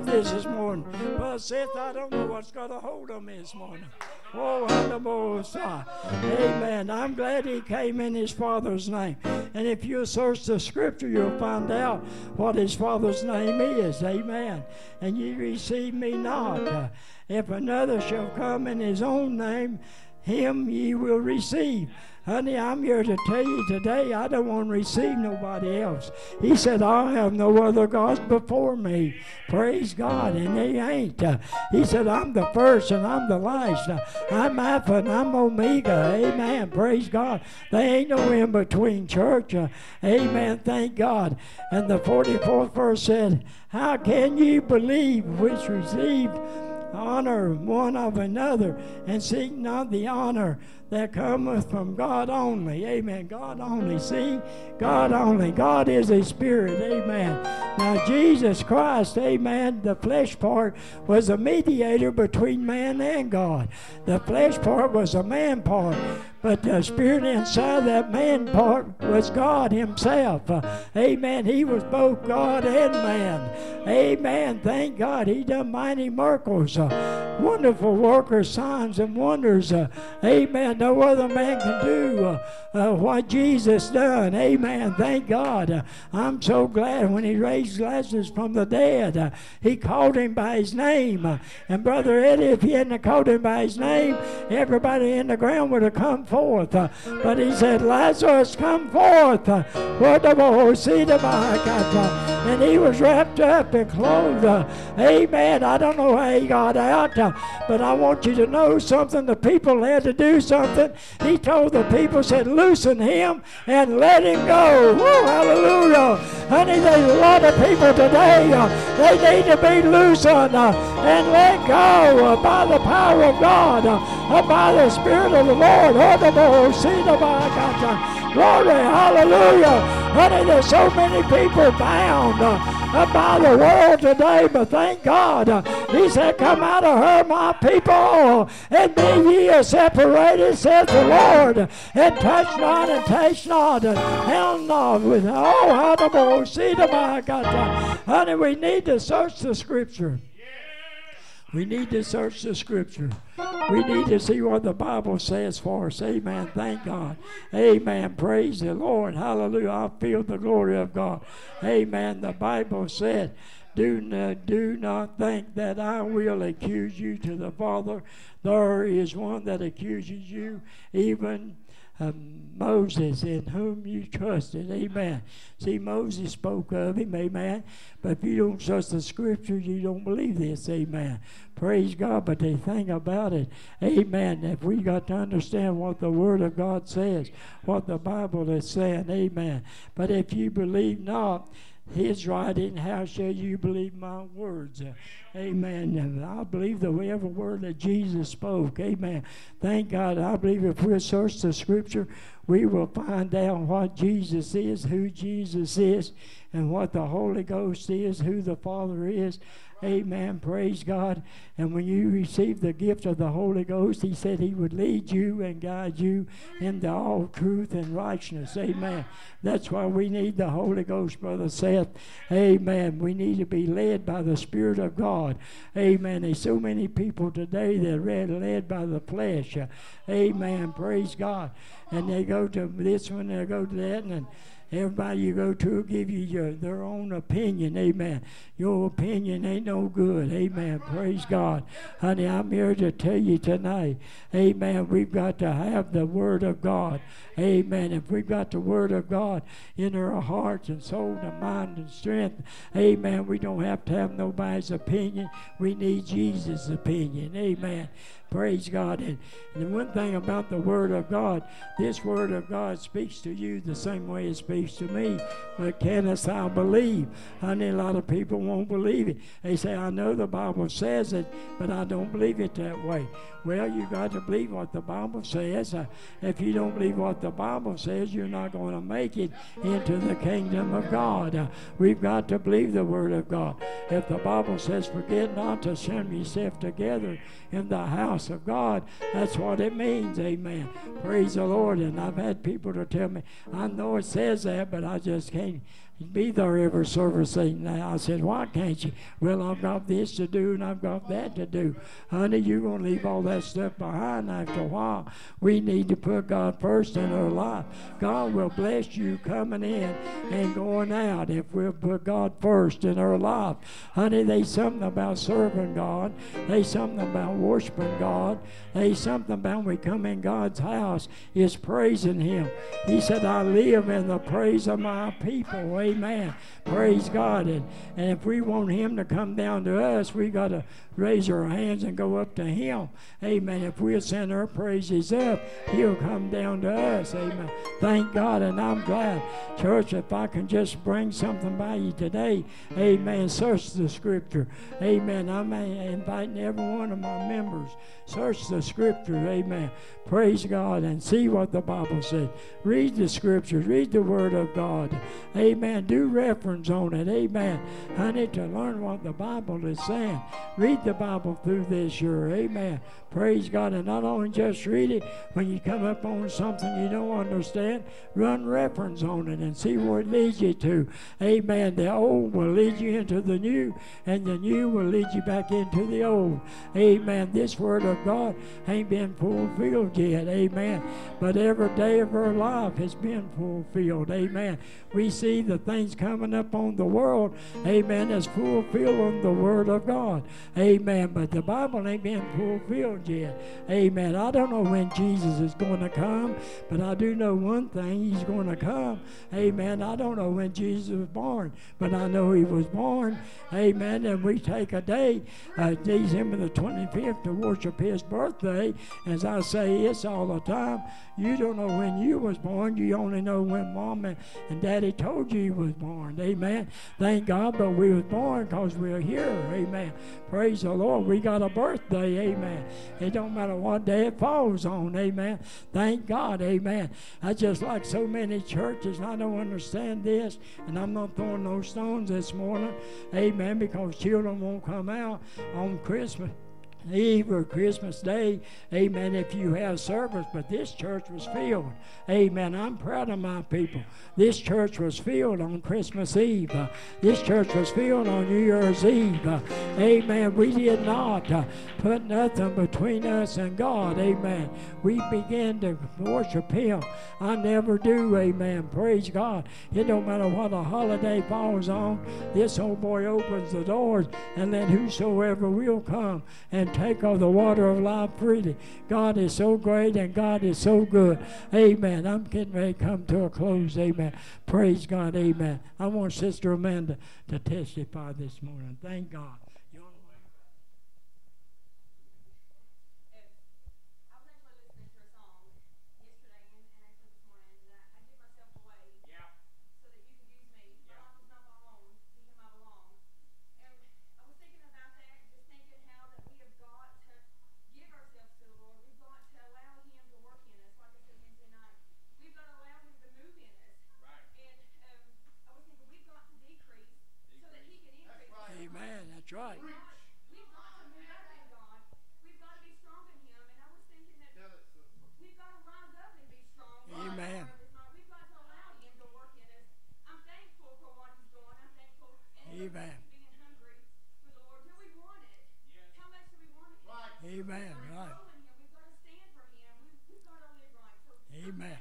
Love this this morning. But Seth, I don't know what's got a hold on me this morning. Oh, hallelujah. Amen. I'm glad he came in his father's name. And if you search the scripture, you'll find out what his father's name is. Amen. And ye receive me not. If another shall come in his own name, him ye will receive. Honey, I'm here to tell you today I don't want to receive nobody else. He said, I have no other gods before me. Praise God. And he ain't. Uh, he said, I'm the first and I'm the last. Uh, I'm Alpha and I'm Omega. Amen. Praise God. There ain't no in between church. Uh, amen. Thank God. And the 44th verse said, How can you believe which received honor one of another and seek not the honor that cometh from God only. Amen. God only. See? God only. God is a spirit. Amen. Now, Jesus Christ, amen, the flesh part was a mediator between man and God. The flesh part was a man part. But the spirit inside that man part was God Himself. Amen. He was both God and man. Amen. Thank God. He done mighty miracles. Uh, wonderful worker signs, and wonders. Uh, amen no other man can do uh, uh, what Jesus done. Amen. Thank God. Uh, I'm so glad when he raised Lazarus from the dead, uh, he called him by his name. And Brother Eddie, if he hadn't called him by his name, everybody in the ground would have come forth. But he said, Lazarus, come forth. And he was wrapped up in clothes. Amen. I don't know how he got out, but I want you to know something. The people had to do something. He told the people, said, loosen him and let him go. Woo, hallelujah. Honey, there's a lot of people today, uh, they need to be loosened uh, and let go uh, by the power of God, uh, by the Spirit of the Lord. Glory, hallelujah. Honey, there's so many people bound uh, by the world today, but thank God. Uh, he said, Come out of her, my people, and be ye separated, saith the Lord, and touch not and taste not, and hell not with, oh, how the see the my God. Honey, we need to search the scripture. We need to search the scripture. We need to see what the Bible says for us. Amen. Thank God. Amen. Praise the Lord. Hallelujah. I feel the glory of God. Amen. The Bible said, do not, do not think that I will accuse you to the Father. There is one that accuses you, even um, Moses in whom you trusted. Amen. See, Moses spoke of him. Amen. But if you don't trust the scriptures, you don't believe this. Amen. Praise God. But the thing about it, amen, if we got to understand what the Word of God says, what the Bible is saying, amen. But if you believe not, his writing, how shall you believe my words? Amen. And I believe that every word that Jesus spoke. Amen. Thank God. I believe if we search the scripture, we will find out what Jesus is, who Jesus is, and what the Holy Ghost is, who the Father is. Amen. Praise God. And when you receive the gift of the Holy Ghost, He said He would lead you and guide you into all truth and righteousness. Amen. That's why we need the Holy Ghost, Brother Seth. Amen. We need to be led by the Spirit of God. Amen. There's so many people today that are led by the flesh. Amen. Praise God. And they go to this one, they go to that, and Everybody you go to give you your, their own opinion. Amen. Your opinion ain't no good. Amen. Praise God. Honey, I'm here to tell you tonight. Amen. We've got to have the Word of God. Amen. If we've got the Word of God in our hearts and soul and mind and strength, amen, we don't have to have nobody's opinion. We need Jesus' opinion. Amen. Praise God. And, and the one thing about the Word of God, this Word of God speaks to you the same way it speaks to me. But canst thou believe? Honey, a lot of people won't believe it. They say, I know the Bible says it, but I don't believe it that way. Well, you got to believe what the Bible says. Uh, if you don't believe what the Bible says, you're not going to make it into the kingdom of God. Uh, we've got to believe the Word of God. If the Bible says, forget not to assemble yourself together in the house of God, that's what it means. Amen. Praise the Lord. And I've had people to tell me, I know it says that, but I just can't be there every service thing now. I said, why can't you? Well, I've got this to do and I've got that to do. Honey, you're going to leave all that stuff behind after a while. We need to put God first in our life. God will bless you coming in and going out if we'll put God first in our life. Honey, there's something about serving God. There's something about worshiping God. There's something about when we come in God's house is praising Him. He said, I live in the praise of my people. Amen. Praise God. And, and if we want Him to come down to us, we got to raise our hands and go up to Him. Amen. If we'll send our praises up, He'll come down to us. Amen. Thank God. And I'm glad, church, if I can just bring something by you today. Amen. Search the scripture. Amen. I'm inviting every one of my members. Search the scriptures, Amen. Praise God and see what the Bible says. Read the scriptures. Read the word of God. Amen. Do reference on it. Amen. I need to learn what the Bible is saying. Read the Bible through this year. Amen. Praise God. And not only just read it, when you come up on something you don't understand, run reference on it and see where it leads you to. Amen. The old will lead you into the new, and the new will lead you back into the old. Amen. This word of God ain't been fulfilled yet. Amen. But every day of our life has been fulfilled. Amen. We see the things coming up on the world. Amen. That's fulfilling the word of God. Amen. But the Bible ain't been fulfilled yet. Amen. I don't know when Jesus is going to come, but I do know one thing He's going to come. Amen. I don't know when Jesus was born, but I know He was born. Amen. And we take a day, uh, December the 25th, to worship His birthday. As I say, it's all the time. You don't know when you was born. You only know when mom and, and daddy told you you was born. Amen. Thank God, but we was born because we're here. Amen. Praise the Lord. We got a birthday. Amen. It don't matter what day it falls on. Amen. Thank God. Amen. I just like so many churches. I don't understand this, and I'm not throwing no stones this morning. Amen. Because children won't come out on Christmas. Eve or Christmas Day, amen, if you have service, but this church was filled. Amen. I'm proud of my people. This church was filled on Christmas Eve. This church was filled on New Year's Eve. Amen. We did not uh, put nothing between us and God. Amen. We began to worship Him. I never do. Amen. Praise God. It don't matter what a holiday falls on. This old boy opens the doors and let whosoever will come and take of the water of life freely. God is so great and God is so good. Amen. I'm getting ready to come to a close. Amen. Praise God. Amen. I want Sister Amanda to testify this morning. Thank God. That's right. We've got to move up in God. We've got to be strong in Him. And I was thinking that we've got to rise up and be strong. Amen. We've got to allow Him to work in us. I'm thankful for what He's doing. I'm thankful. Amen. Being hungry for the Lord. Do we want it? How much do we want it? Right. Amen. Right. We've got to stand for Him. We've got to live right. So Amen.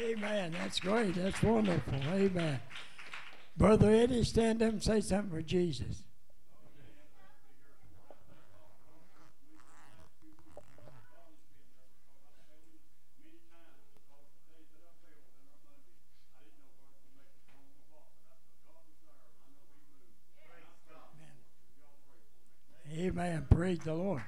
Amen. That's great. Wonderful. Amen. Brother Eddie, stand up and say something for Jesus. Amen. Praise the Lord.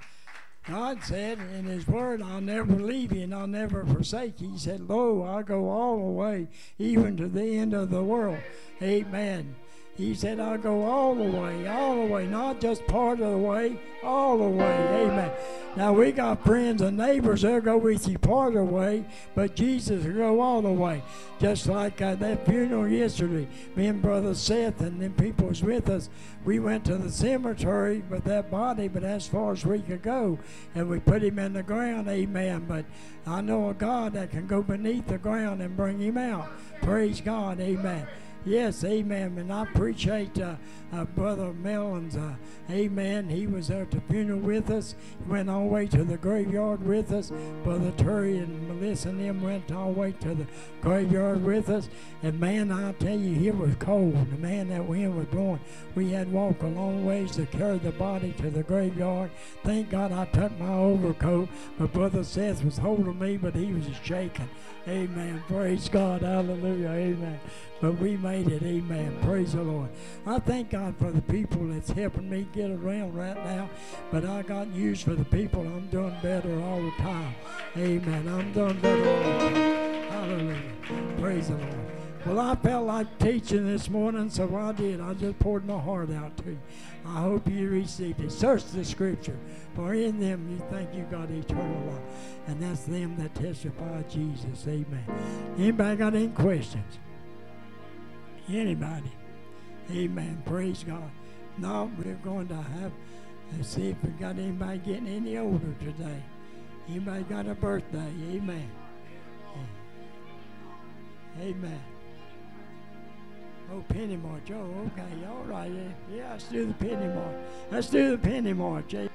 God said in His Word, I'll never leave you and I'll never forsake you. He said, Lo, I'll go all the way, even to the end of the world. Amen. He said, I'll go all the way, all the way, not just part of the way, all the way. Amen. Now we got friends and neighbors that'll go with you part of the way, but Jesus will go all the way. Just like uh, that funeral yesterday, me and Brother Seth and them people was with us. We went to the cemetery with that body, but as far as we could go, and we put him in the ground. Amen. But I know a God that can go beneath the ground and bring him out. Praise God. Amen. Yes, amen. And I appreciate uh, uh, Brother Mellon's, uh, amen. He was there at the funeral with us. He went all the way to the graveyard with us. Brother Terry and Melissa and them went all the way to the graveyard with us. And man, I tell you, it was cold. The man that wind was blowing. We had walked a long ways to carry the body to the graveyard. Thank God I took my overcoat. But Brother Seth was holding me, but he was shaking. Amen. Praise God. Hallelujah. Amen. But we made it. Amen. Praise the Lord. I thank God for the people that's helping me get around right now. But I got news for the people. I'm doing better all the time. Amen. I'm doing better. Hallelujah. Praise the Lord. Well, I felt like teaching this morning, so I did. I just poured my heart out to you. I hope you received it. Search the scripture, for in them you think you got eternal life. And that's them that testify Jesus. Amen. Anybody got any questions? Anybody? Amen. Praise God. No, we're going to have, let's see if we got anybody getting any older today. Anybody got a birthday? Amen. Amen. Oh, penny march. Oh, okay. All right. Yeah, let's do the penny march. Let's do the penny march. Eh?